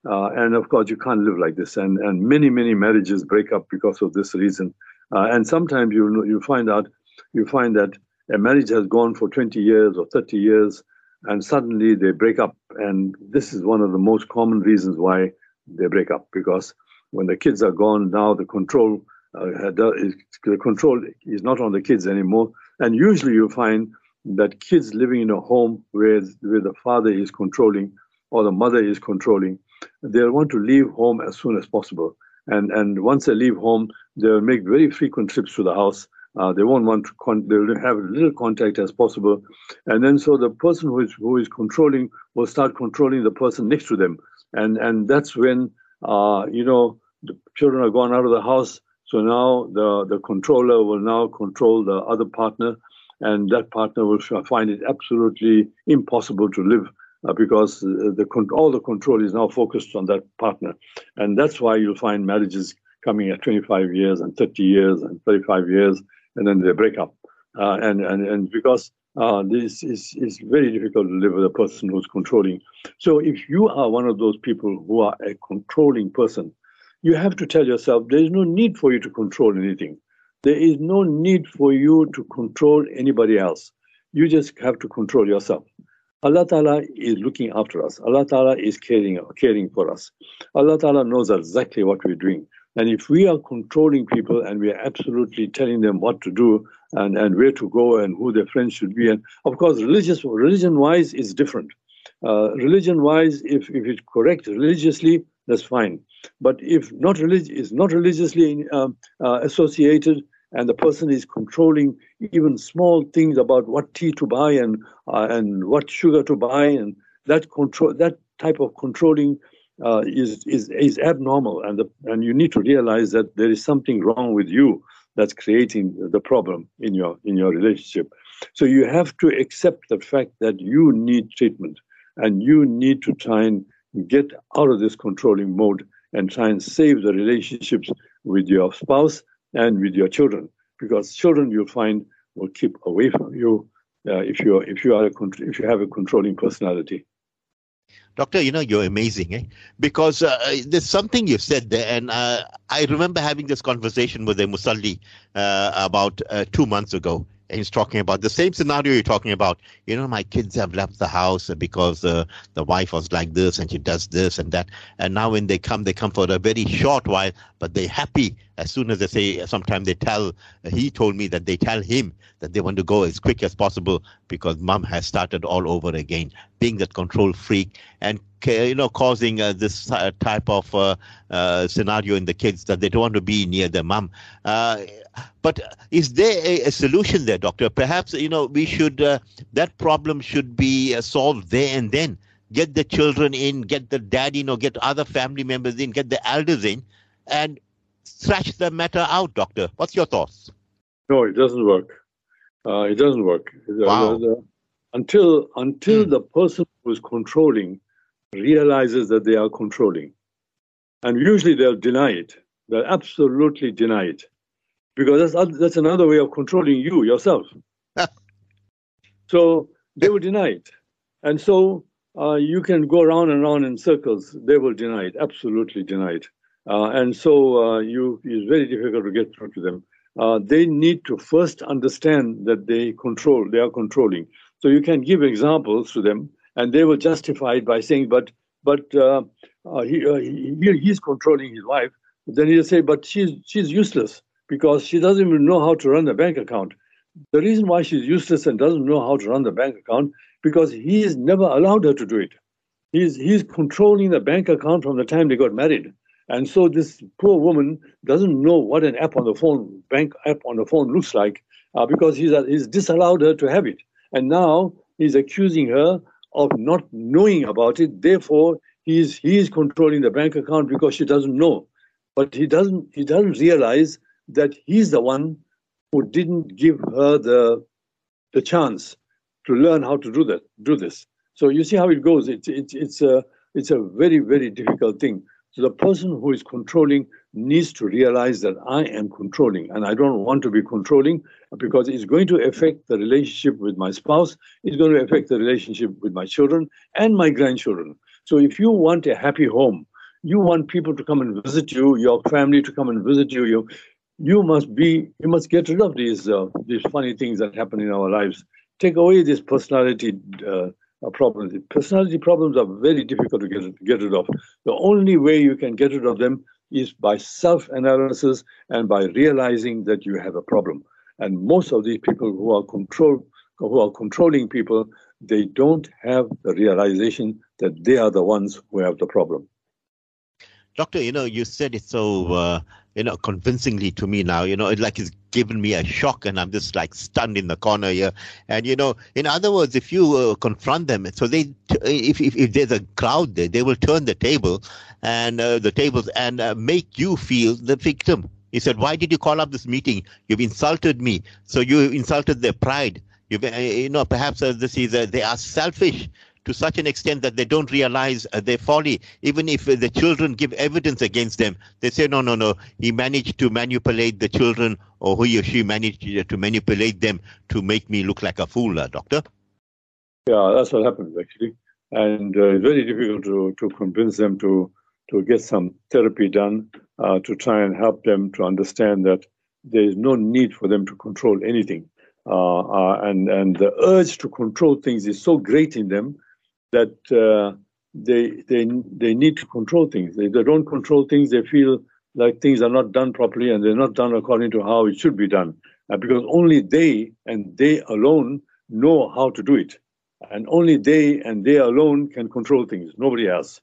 Uh, and of course, you can't live like this. And, and many, many marriages break up because of this reason. Uh, and sometimes you, you find out, you find that a marriage has gone for 20 years or 30 years, and suddenly they break up. And this is one of the most common reasons why they break up because when the kids are gone, now the control uh, the control is not on the kids anymore. And usually you find that kids living in a home where, where the father is controlling or the mother is controlling, they'll want to leave home as soon as possible. And, and once they leave home, they'll make very frequent trips to the house. Uh, they won't want to, con- they'll have little contact as possible. And then so the person who is, who is controlling will start controlling the person next to them. And, and that's when, uh, you know, the children are gone out of the house. So now the, the controller will now control the other partner and that partner will find it absolutely impossible to live uh, because uh, the all the control is now focused on that partner, and that's why you'll find marriages coming at 25 years and 30 years and 35 years, and then they break up, uh, and and and because uh, this is is very difficult to live with a person who's controlling. So if you are one of those people who are a controlling person, you have to tell yourself there is no need for you to control anything. There is no need for you to control anybody else. You just have to control yourself. Allah Ta'ala is looking after us. Allah Ta'ala is caring, caring for us. Allah Ta'ala knows exactly what we're doing. And if we are controlling people and we are absolutely telling them what to do and, and where to go and who their friends should be, and of course, religious religion wise is different. Uh, religion wise, if, if it's correct religiously, that's fine. But if not relig- is not religiously um, uh, associated, and the person is controlling even small things about what tea to buy and uh, and what sugar to buy and that control, that type of controlling uh, is, is, is abnormal. And, the, and you need to realize that there is something wrong with you that's creating the problem in your, in your relationship. So you have to accept the fact that you need treatment and you need to try and get out of this controlling mode and try and save the relationships with your spouse and with your children because children you'll find will keep away from you uh, if you if you are a if you have a controlling personality. Doctor, you know, you're amazing, eh? Because uh, there's something you said there, and uh, I remember having this conversation with a Musalli uh, about uh, two months ago, he's talking about the same scenario you're talking about. You know, my kids have left the house because uh, the wife was like this and she does this and that. And now when they come, they come for a very short while, but they're happy as soon as they say, sometimes they tell, he told me that they tell him that they want to go as quick as possible because mom has started all over again, being that control freak and you know causing uh, this uh, type of uh, uh, scenario in the kids that they don't want to be near their mom. Uh, but is there a, a, solution there, doctor? Perhaps you know we should uh, that problem should be solved there and then. Get the children in, get the dad in, or get other family members in, get the elders in, and thrash the matter out, doctor. What's your thoughts? No, it doesn't work. Uh, it doesn't work. Wow. Until until mm. the person who is controlling realizes that they are controlling, and usually they'll deny it. They'll absolutely deny it, because that's that's another way of controlling you yourself. so they will deny it, and so uh, you can go around and around in circles. They will deny it, absolutely deny it. Uh, and so uh, you, it's very difficult to get through to them. Uh, they need to first understand that they control, they are controlling. So you can give examples to them, and they were justified by saying, "But, but uh, uh, he, uh, he, he's controlling his wife." Then he'll say, "But she's she's useless because she doesn't even know how to run a bank account." The reason why she's useless and doesn't know how to run the bank account because he's never allowed her to do it. He's he's controlling the bank account from the time they got married. And so this poor woman doesn't know what an app on the phone, bank app on the phone looks like, uh, because he's, uh, he's disallowed her to have it. And now he's accusing her of not knowing about it. Therefore, he is, he is controlling the bank account because she doesn't know. But he doesn't he doesn't realize that he's the one who didn't give her the the chance to learn how to do that do this. So you see how it goes. It's it's it's a it's a very very difficult thing. So the person who is controlling needs to realize that I am controlling and I don't want to be controlling because it's going to affect the relationship with my spouse, it's going to affect the relationship with my children and my grandchildren. So if you want a happy home, you want people to come and visit you, your family to come and visit you, you, you must be, you must get rid of these, uh, these funny things that happen in our lives. Take away this personality uh, problems. Personality problems are very difficult to get, get rid of. The only way you can get rid of them is by self analysis and by realizing that you have a problem. And most of these people who are control who are controlling people, they don't have the realization that they are the ones who have the problem. Doctor, you know, you said it so uh, you know, convincingly to me now. You know, it like it's given me a shock, and I'm just like stunned in the corner here. And you know, in other words, if you uh, confront them, so they, if, if if there's a crowd there, they will turn the table, and uh, the tables, and uh, make you feel the victim. He said, "Why did you call up this meeting? You've insulted me. So you insulted their pride. You've, uh, you know, perhaps uh, this is they are selfish." to such an extent that they don't realize uh, their folly. Even if uh, the children give evidence against them, they say, no, no, no, he managed to manipulate the children or he or she managed uh, to manipulate them to make me look like a fool, uh, doctor. Yeah, that's what happens actually. And uh, it's very difficult to, to convince them to, to get some therapy done uh, to try and help them to understand that there is no need for them to control anything. Uh, uh, and and the urge to control things is so great in them that uh, they they they need to control things. If they don't control things, they feel like things are not done properly and they're not done according to how it should be done. Uh, because only they and they alone know how to do it, and only they and they alone can control things. Nobody else.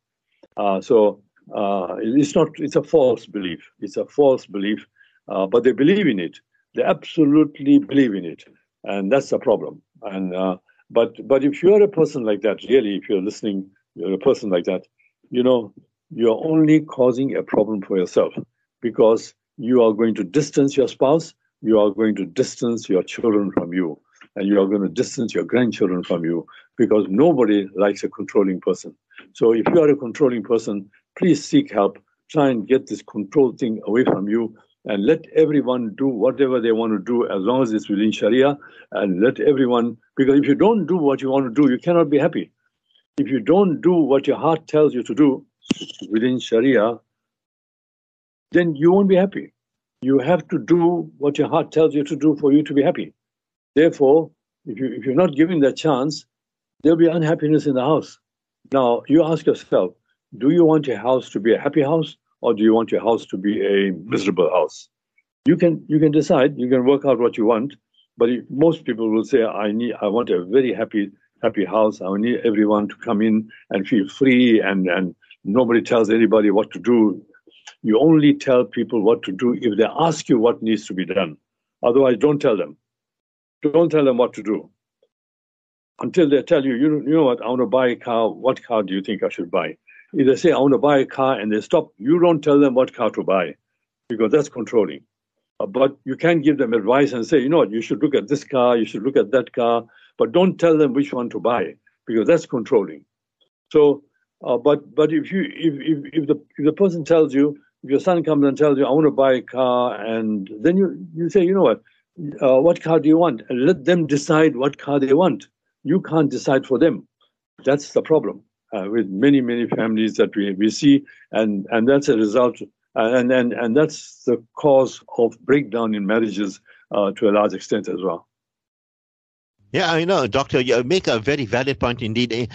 Uh, so uh, it's not. It's a false belief. It's a false belief, uh, but they believe in it. They absolutely believe in it, and that's the problem. And uh, But but if you're a person like that, really, if you're listening, you're a person like that, you know, you're only causing a problem for yourself because you are going to distance your spouse, you are going to distance your children from you, and you are going to distance your grandchildren from you because nobody likes a controlling person. So if you are a controlling person, please seek help. Try and get this control thing away from you and let everyone do whatever they want to do as long as it's within Sharia and let everyone, because if you don't do what you want to do, you cannot be happy. If you don't do what your heart tells you to do within Sharia, then you won't be happy. You have to do what your heart tells you to do for you to be happy. Therefore, if, you, if you're not given that chance, there'll be unhappiness in the house. Now, you ask yourself, do you want your house to be a happy house or do you want your house to be a miserable house? You can you can decide. You can work out what you want. But most people will say, I need I want a very happy happy house. I need everyone to come in and feel free and and nobody tells anybody what to do. You only tell people what to do if they ask you what needs to be done. Otherwise, don't tell them. Don't tell them what to do until they tell you, you, you know what, I want to buy a car. What car do you think I should buy? If they say, I want to buy a car and they stop, you don't tell them what car to buy because that's controlling. Uh, but you can give them advice and say, you know what, you should look at this car, you should look at that car, but don't tell them which one to buy because that's controlling. So, uh, but but if you if, if if the if the person tells you, if your son comes and tells you, I want to buy a car, and then you you say, you know what, uh, what car do you want, and let them decide what car they want. You can't decide for them. That's the problem uh, with many many families that we, we see and and that's a result uh, and and and that's the cause of breakdown in marriages uh, to a large extent as well. Yeah i know doctor you make a very valid point indeed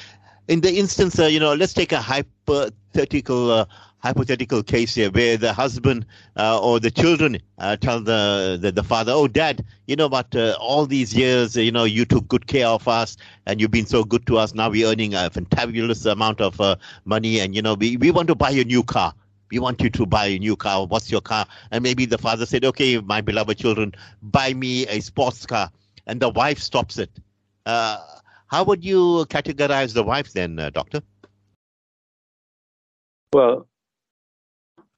in the instance uh, you know let's take a hypothetical uh, hypothetical case here where the husband uh, or the children uh, tell the, the, the father, "Oh, Dad, you know but Uh, all these years, you know, you took good care of us, and you've been so good to us. Now we're earning a fantabulous amount of uh, money, and you know, we we want to buy a new car." We want you to buy a new car. What's your car? And maybe the father said, Okay, my beloved children, buy me a sports car. And the wife stops it. Uh, how would you categorize the wife then, uh, Doctor? Well,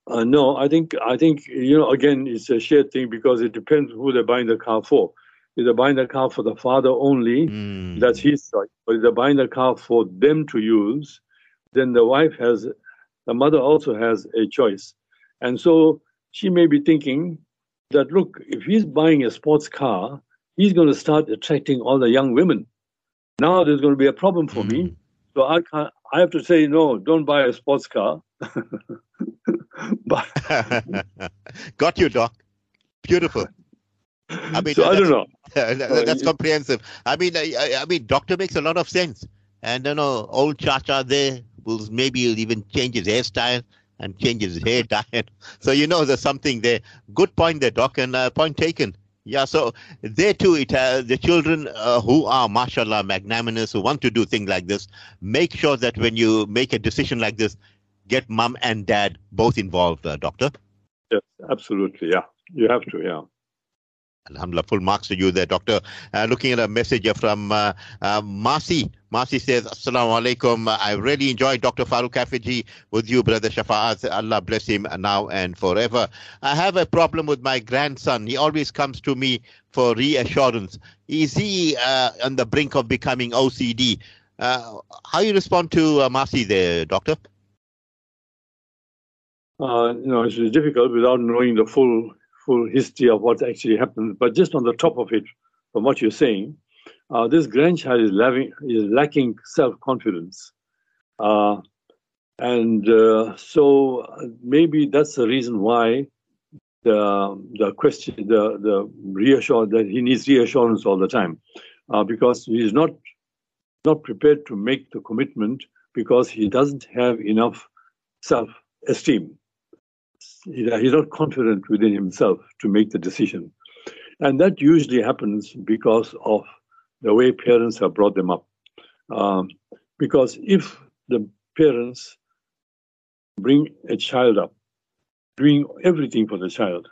uh, no, I think I think you know again it's a shared thing because it depends who they're buying the car for. If they're buying the car for the father only, mm. that's his choice. But if they're buying the car for them to use, then the wife has, the mother also has a choice, and so she may be thinking that look, if he's buying a sports car, he's going to start attracting all the young women. Now there's going to be a problem for mm. me. So I can't. I have to say no. Don't buy a sports car. but Got you, Doc. Beautiful. I mean, so I don't know. that's comprehensive. I mean, I, I, mean, doctor makes a lot of sense. And you know, old Chacha there will maybe even change his hairstyle and change his hair dye. So you know, there's something there. Good point there, doc, and uh, point taken. Yeah, so there too, it uh, the children uh, who are, mashallah, magnanimous, who want to do things like this, make sure that when you make a decision like this, get mom and dad both involved, uh, doctor? Yes, absolutely. Yeah, you have to. Yeah. Alhamdulillah, full marks to you there, Doctor. Uh, looking at a message from uh, uh, Marcy. Marcy says, Assalamu alaikum. I really enjoyed Dr. Farouk Hafejee with you, Brother Shafaat. Allah bless him now and forever. I have a problem with my grandson. He always comes to me for reassurance. Is he uh, on the brink of becoming OCD? Uh, how you respond to uh, Marcy there, Doctor? uh, you know, it's difficult without knowing the full full history of what actually happened. But just on the top of it, from what you're saying, uh, this grandchild is, lacking, is lacking self confidence. Uh, and uh, so maybe that's the reason why the the question, the the reassure that he needs reassurance all the time, uh, because he's not not prepared to make the commitment because he doesn't have enough self esteem he's not confident within himself to make the decision. And that usually happens because of the way parents have brought them up. Um, because if the parents bring a child up, doing everything for the child,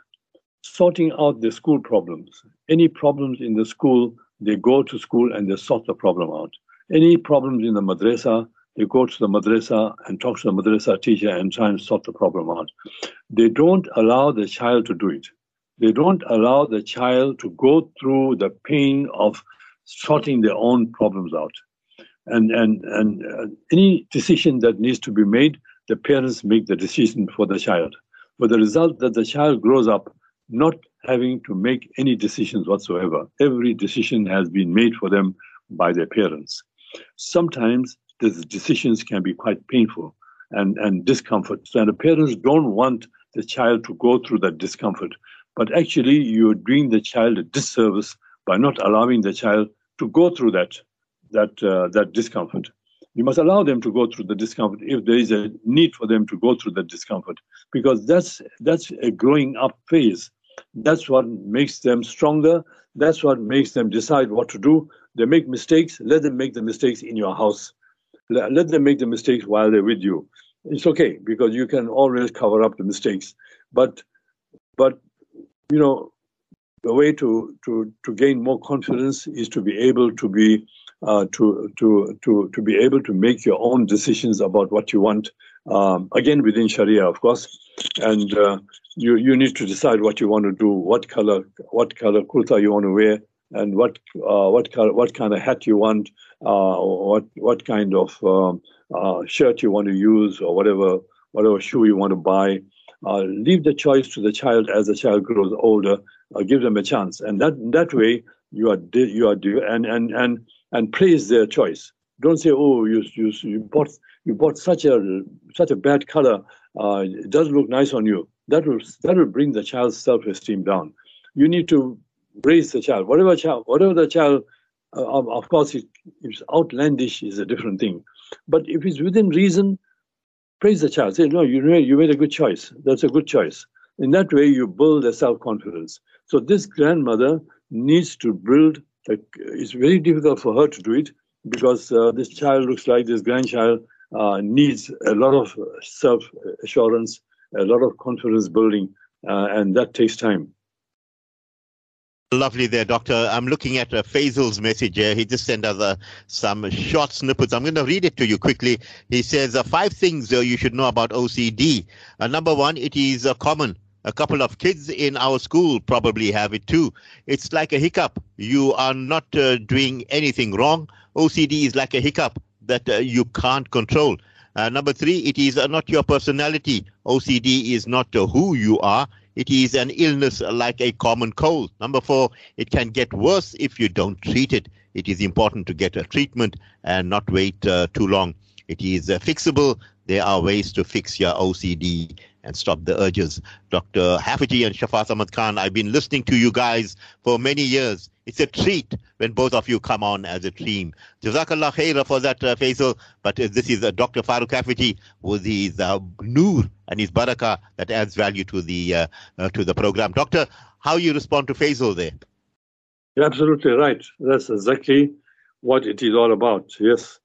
sorting out the school problems, any problems in the school they go to school and they sort the problem out. Any problems in the madrasa, they go to the madrasa and talk to the madrasa teacher and try and sort the problem out. They don't allow the child to do it. They don't allow the child to go through the pain of sorting their own problems out. And, and, and uh, any decision that needs to be made, the parents make the decision for the child. With the result that the child grows up not having to make any decisions whatsoever. Every decision has been made for them by their parents. Sometimes these decisions can be quite painful and, and discomfort. So, And the parents don't want the child to go through that discomfort. But actually, you're doing the child a disservice by not allowing the child to go through that, that, uh, that discomfort. You must allow them to go through the discomfort if there is a need for them to go through the discomfort, because that's, that's a growing up phase that's what makes them stronger. That's what makes them decide what to do. They make mistakes. Let them make the mistakes in your house. Let them make the mistakes while they're with you. It's okay because you can always cover up the mistakes. But, but you know, the way to to to gain more confidence is to be able to be uh, to to to to be able to make your own decisions about what you want. Um, again, within Sharia, of course, and uh, you you need to decide what you want to do, what color what color kurta you want to wear, and what uh, what color what kind of hat you want, uh, what what kind of um, uh, shirt you want to use, or whatever whatever shoe you want to buy. Uh, leave the choice to the child as the child grows older. Uh, give them a chance, and that that way you are you are and and and and praise their choice. Don't say, "Oh, you you you bought you bought such a such a bad color. Uh, it doesn't look nice on you." that will that will bring the child's self-esteem down. You need to raise the child. Whatever child, whatever the child, uh, of course, if it's outlandish is a different thing. But if it's within reason, praise the child. Say, no, you made, you made a good choice. That's a good choice. In that way, you build a self-confidence. So this grandmother needs to build. A, it's very difficult for her to do it because uh, this child looks like this grandchild uh, needs a lot of self-assurance a lot of confidence building, uh, and that takes time. Lovely there, Doctor. I'm looking at uh, Faisal's message here. He just sent us uh, some short snippets. I'm going to read it to you quickly. He says, uh, Five things uh, you should know about OCD. Uh, number one, it is uh, common. A couple of kids in our school probably have it too. It's like a hiccup. You are not uh, doing anything wrong. OCD is like a hiccup that you can't control. Number three, it is not your personality. OCD is not who you are. It is an illness like a common cold. Number four, it can get worse if you don't treat it. It is important to get a treatment and not wait uh, too long. It is uh, fixable. There are ways to fix your OCD and stop the urges. Dr. Hafejee and Shafaat Ahmed Khan, I've been listening to you guys for many years. It's a treat when both of you come on as a team. Jazakallah khaira for that, uh, Faisal. But uh, this is uh, Dr. Farouk Hafejee with his uh, nur and his barakah that adds value to the uh, uh, to the program. Doctor, how you respond to Faisal there? You're absolutely right. That's exactly what it is all about. Yes.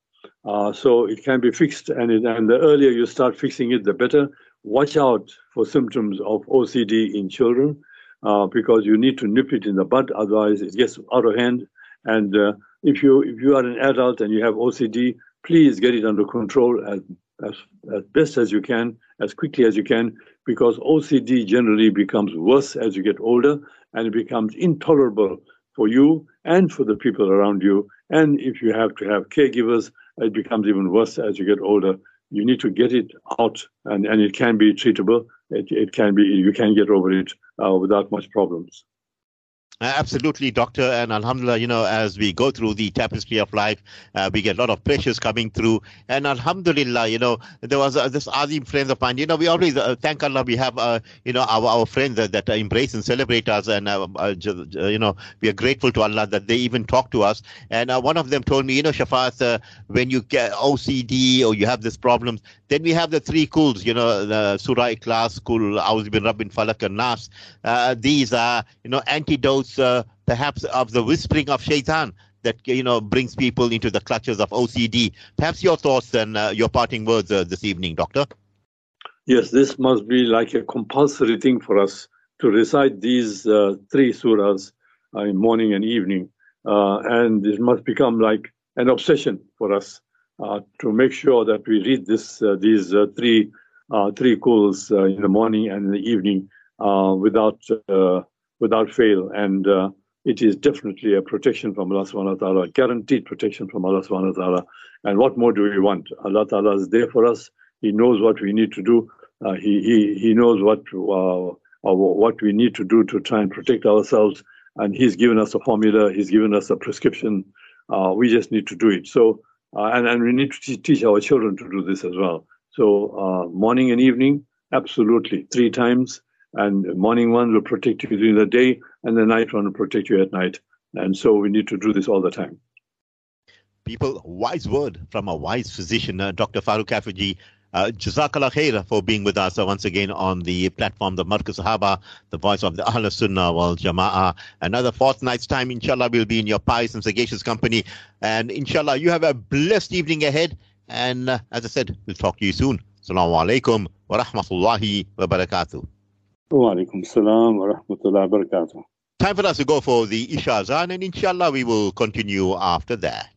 Uh, so it can be fixed, and, it, and the earlier you start fixing it, the better. Watch out for symptoms of OCD in children uh, because you need to nip it in the bud, otherwise it gets out of hand. And uh, if you if you are an adult and you have OCD, please get it under control as, as as best as you can, as quickly as you can, because OCD generally becomes worse as you get older, and it becomes intolerable for you and for the people around you. And if you have to have caregivers, it becomes even worse as you get older. You need to get it out, and, and it can be treatable. It, it can be, you can get over it uh, without much problems. Absolutely, doctor. And Alhamdulillah, you know, as we go through the tapestry of life, uh, we get a lot of pressures coming through. And Alhamdulillah, you know, there was uh, this Azim friends of mine. You know, we always uh, thank Allah. We have, uh, you know, our, our friends that embrace and celebrate us. And, uh, uh, you know, we are grateful to Allah that they even talk to us. And one of them told me, you know, Shafaat, when you get OCD or you have these problems, then we have the three kuls, you know, the Surah Ikhlas, Kul, Auz bin Rabbin Falak and Nas. these are, you know, antidotes uh, perhaps of the whispering of shaitan that you know brings people into the clutches of OCD. Perhaps your thoughts and uh, your parting words uh, this evening, Doctor. Yes, this must be like a compulsory thing for us to recite these uh, three surahs uh, in morning and evening. uh, and it must become like an obsession for us uh, to make sure that we read this these three three kuls in the morning and in the evening without without fail. And it is definitely a protection from Allah subhanahu wa ta'ala, guaranteed protection from Allah subhanahu wa ta'ala. And what more do we want? Allah ta'ala is there for us. He knows what we need to do. Uh, he, he, he knows what, uh, uh, what we need to do to try and protect ourselves. And He's given us a formula, He's given us a prescription. Uh, we just need to do it. So, uh, and, and we need to teach our children to do this as well. So, uh, morning and evening, absolutely, three times. And morning one will protect you during the day, and the night one will protect you at night. And so we need to do this all the time. People, wise word from a wise physician, uh, Dr. Farouk Hafejee. Uh, Jazakallah khair for being with us uh, once again on the platform, the Markaz Sahaba, the voice of the Ahl Sunnah wal Jama'ah. Another fortnight's time, inshallah, we'll be in your pious and sagacious company. And inshallah, you have a blessed evening ahead. And uh, as I said, we'll talk to you soon. Assalamu alaikum wa rahmatullahi wa barakatuh. Wa alaikum salam wa rahmatullahi wa barakatuh. Time for us to go for the Isha Azan, and inshallah, we will continue after that.